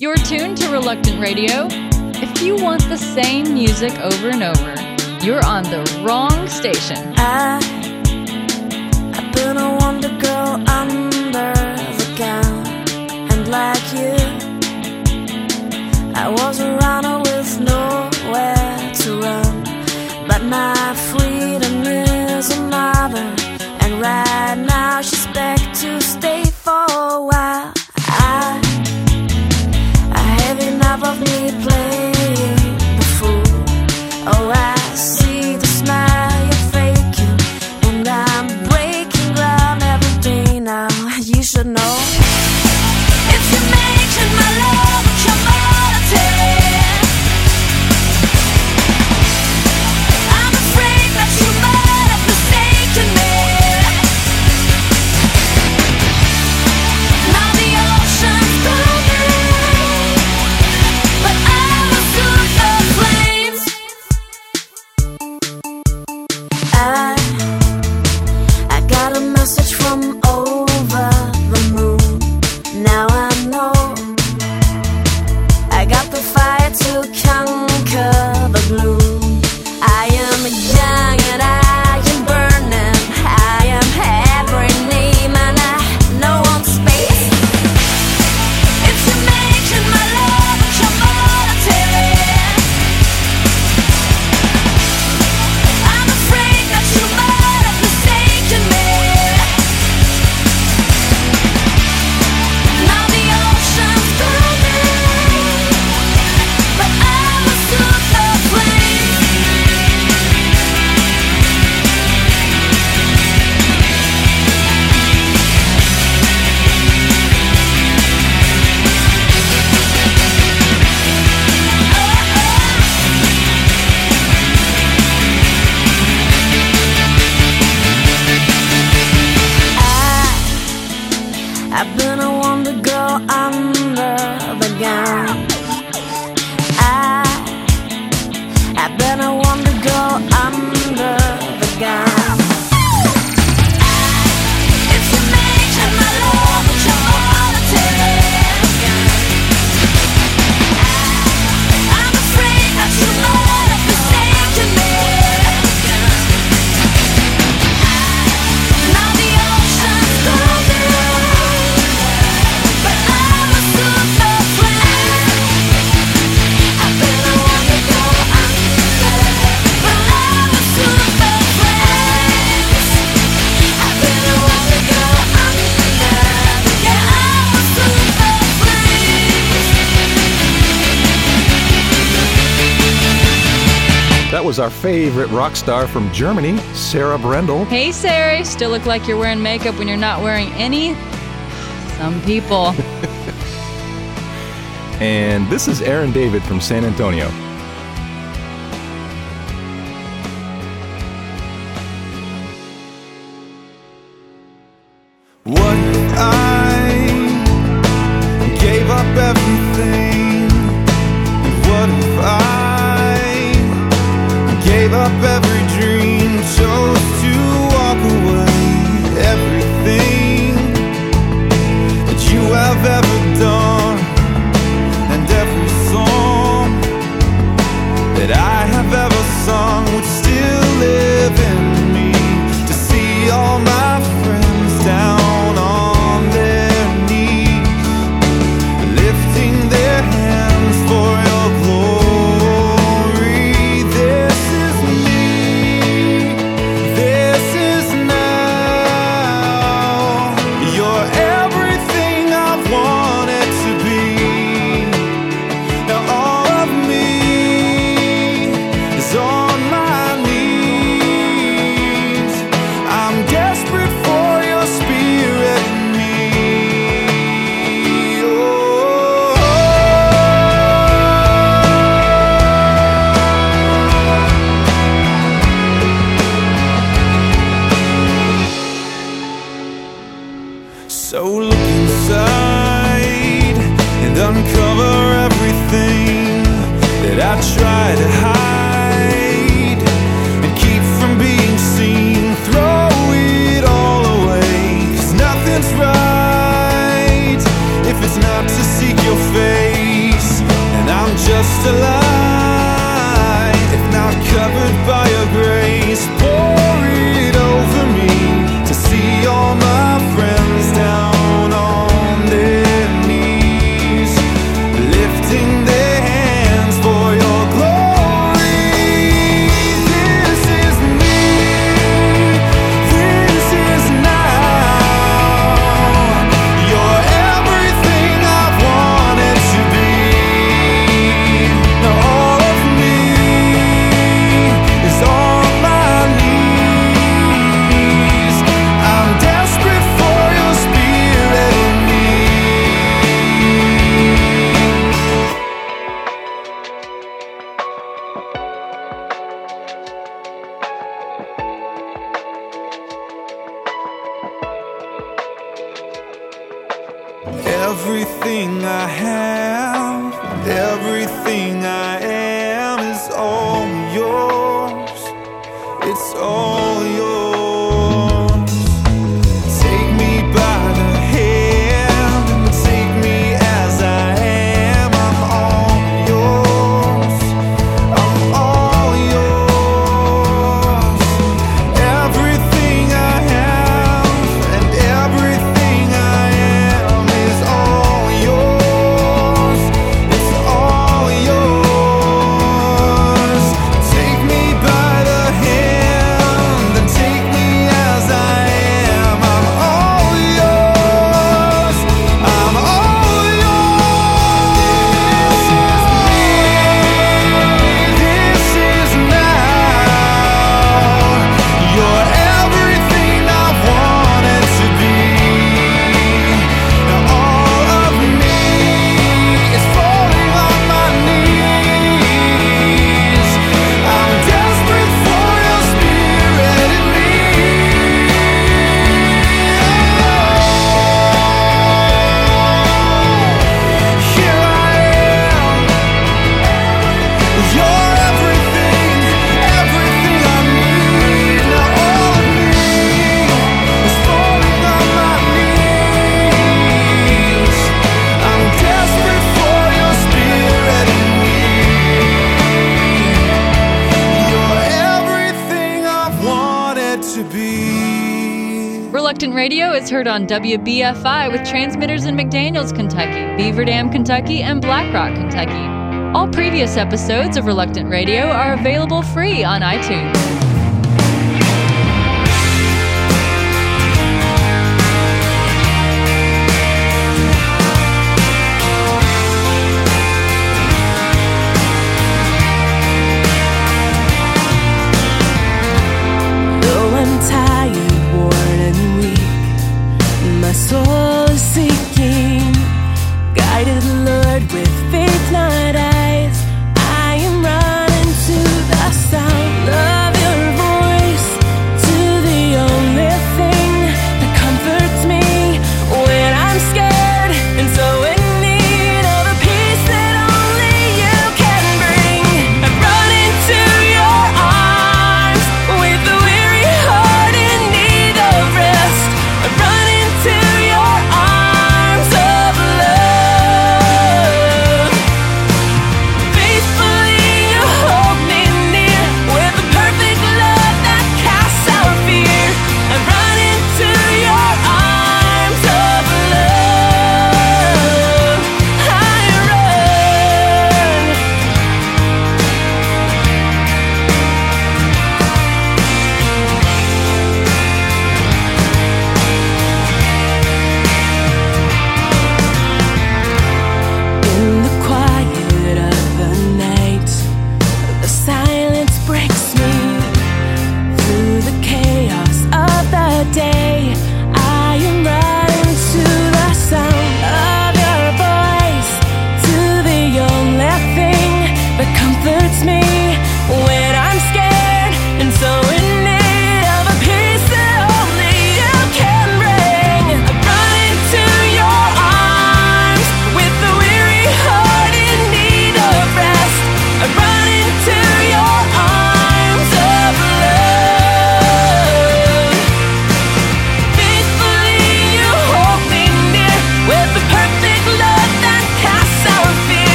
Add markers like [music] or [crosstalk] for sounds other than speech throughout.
You're tuned to Reluctant Radio. If you want the same music over and over, you're on the wrong station. I, I've been a wonder girl under the gown, and like you, I was our favorite rock star from Germany, Sarah Brendel. Hey, Sarah, still look like you're wearing makeup when you're not wearing any? Some people. [laughs] and this is Aaron David from San Antonio. ever done. try. Radio is heard on WBFI with transmitters in McDaniels, Kentucky, Beaver Dam, Kentucky, and Black Rock, Kentucky. All previous episodes of Reluctant Radio are available free on iTunes. breaks.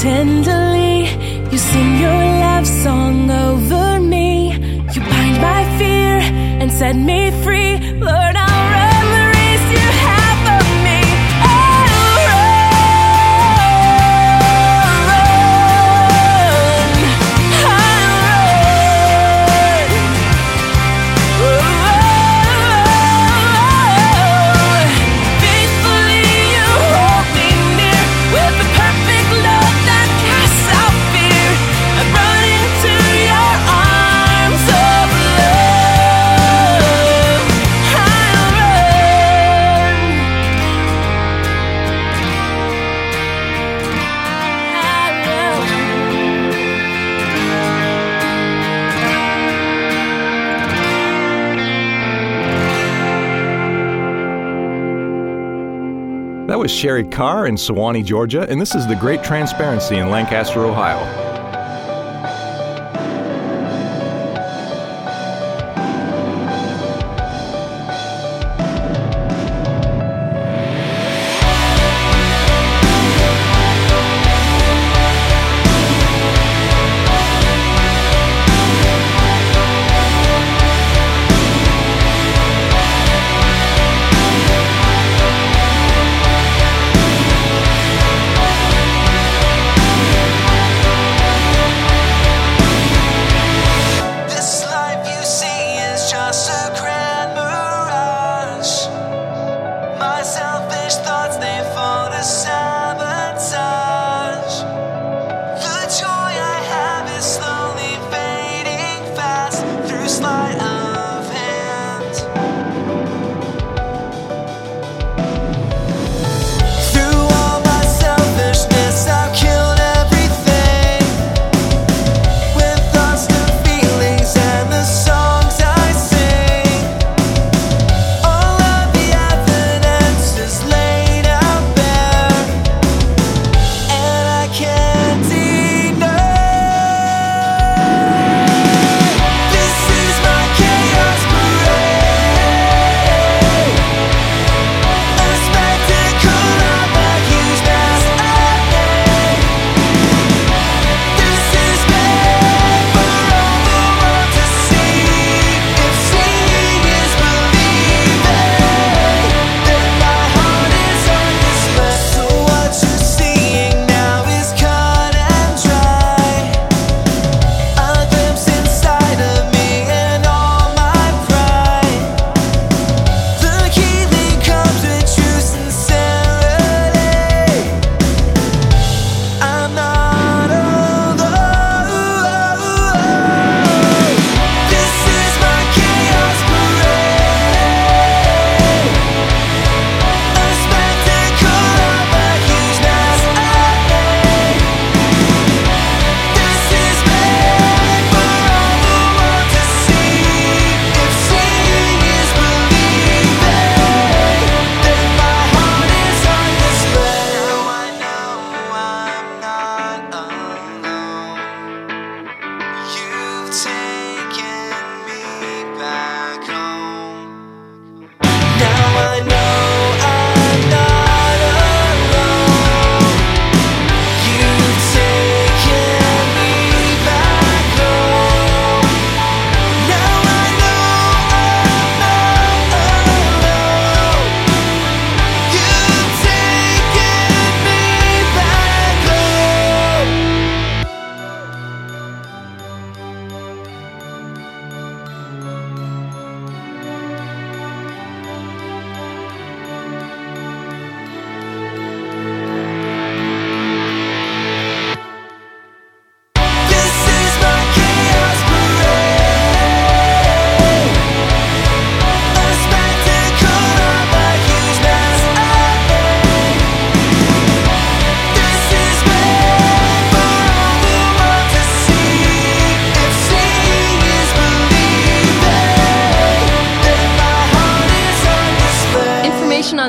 tenderly. You sing your love song over me. You bind my fear and set me free, Lord. Is Sherry Carr in Suwanee, Georgia, and this is The Great Transparency in Lancaster, Ohio.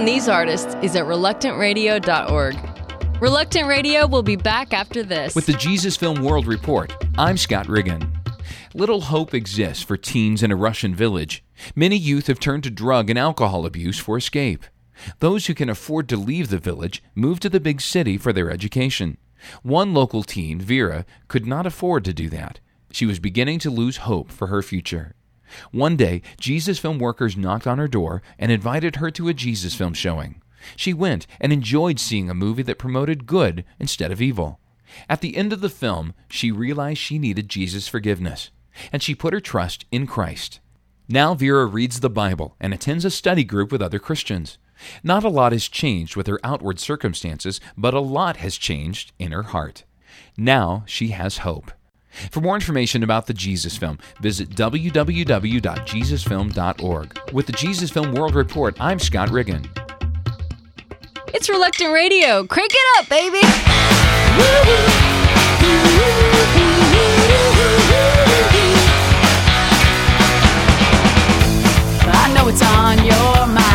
On these artists is at reluctantradio.org. Reluctant Radio will be back after this. With the Jesus Film World Report, I'm Scott Riggin. Little hope exists for teens in a Russian village. Many youth have turned to drug and alcohol abuse for escape. Those who can afford to leave the village move to the big city for their education. One local teen, Vera, could not afford to do that. She was beginning to lose hope for her future. One day, Jesus Film workers knocked on her door and invited her to a Jesus Film showing. She went and enjoyed seeing a movie that promoted good instead of evil. At the end of the film, she realized she needed Jesus' forgiveness, and she put her trust in Christ. Now Vera reads the Bible and attends a study group with other Christians. Not a lot has changed with her outward circumstances, but a lot has changed in her heart. Now she has hope. For more information about the Jesus Film, visit www.jesusfilm.org. With the Jesus Film World Report, I'm Scott Riggin. It's Reluctant Radio. Crank it up, baby. I know it's on your mind,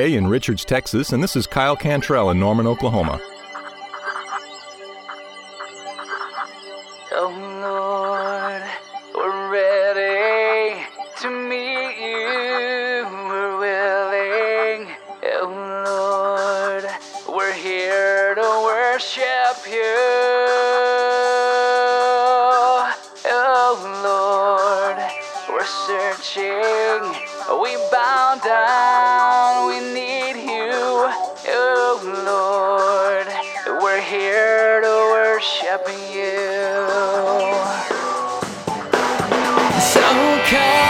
Ray in Richards, Texas, and this is Kyle Cantrell in Norman, Oklahoma. We're here to worship you. So come.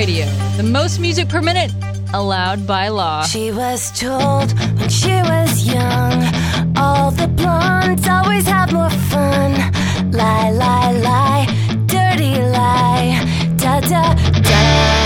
Radio, the most music per minute allowed by law. She was told when she was young, all the blondes always have more fun. Lie, lie, lie, dirty lie, da da da.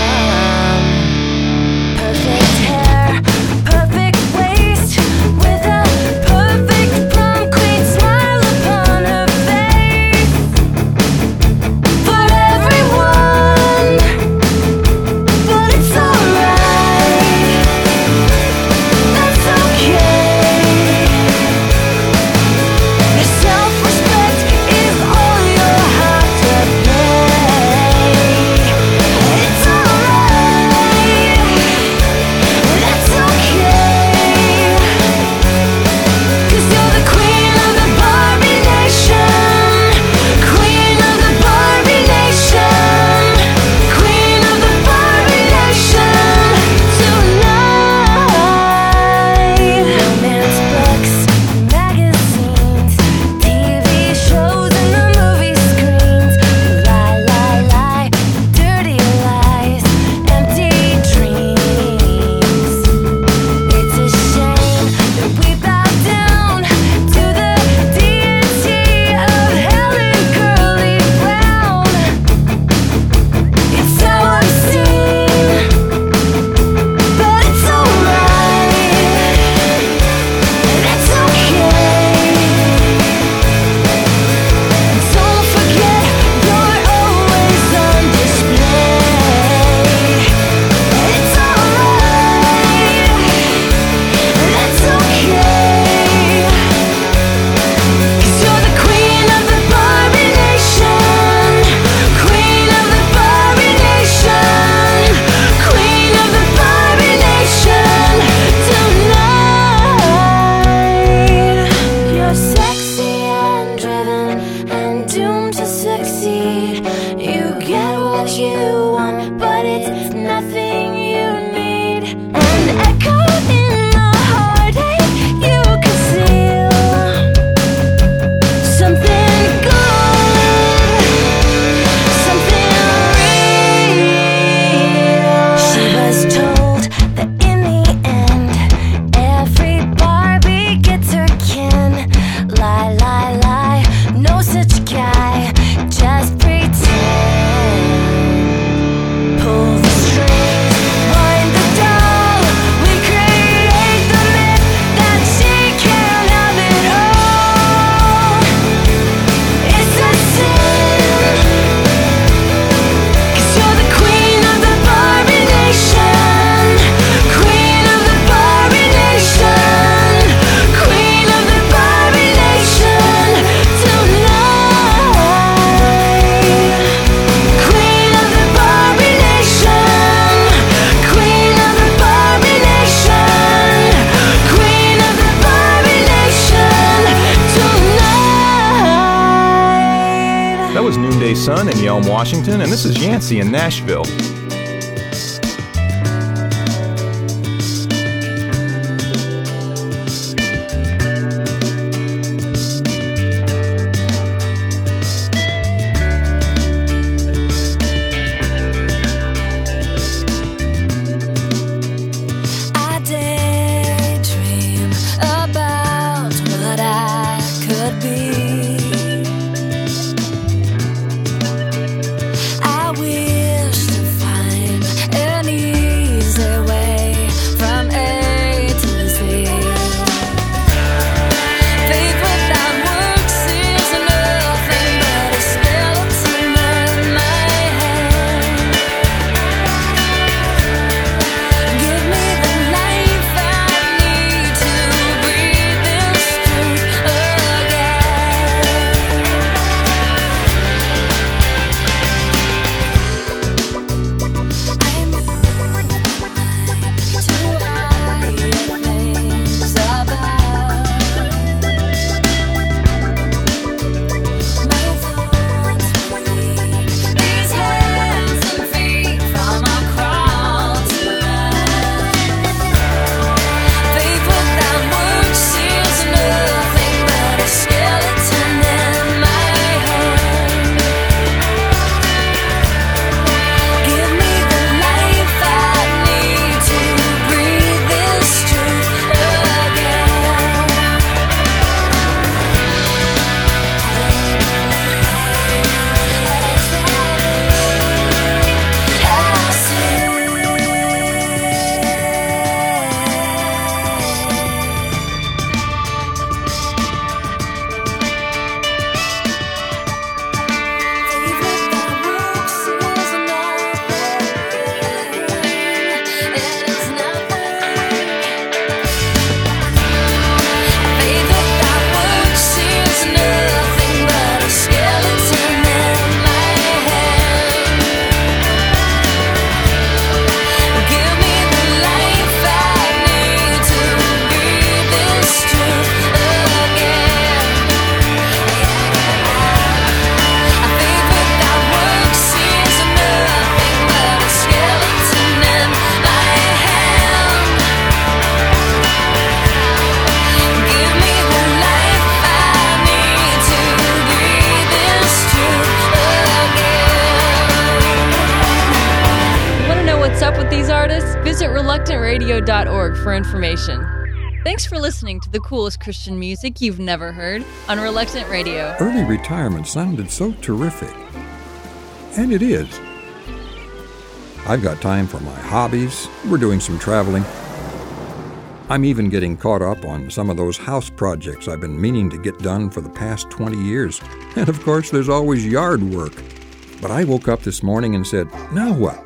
Washington, and this is Yancey in Nashville. Listening to the coolest Christian music you've never heard on Reluctant Radio. Early retirement sounded so terrific. And it is. I've got time for my hobbies. We're doing some traveling. I'm even getting caught up on some of those house projects I've been meaning to get done for the past 20 years. And of course, there's always yard work. But I woke up this morning and said, now what?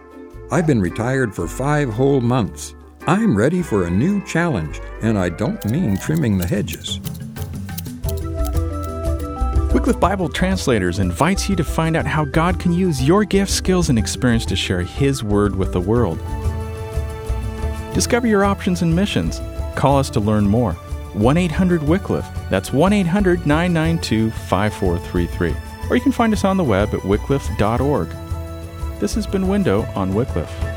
I've been retired for five whole months. I'm ready for a new challenge, and I don't mean trimming the hedges. Wycliffe Bible Translators invites you to find out how God can use your gifts, skills, and experience to share His Word with the world. Discover your options and missions. Call us to learn more. 1 800 Wycliffe. That's 1 800 992 5433. Or you can find us on the web at wycliffe.org. This has been Window on Wycliffe.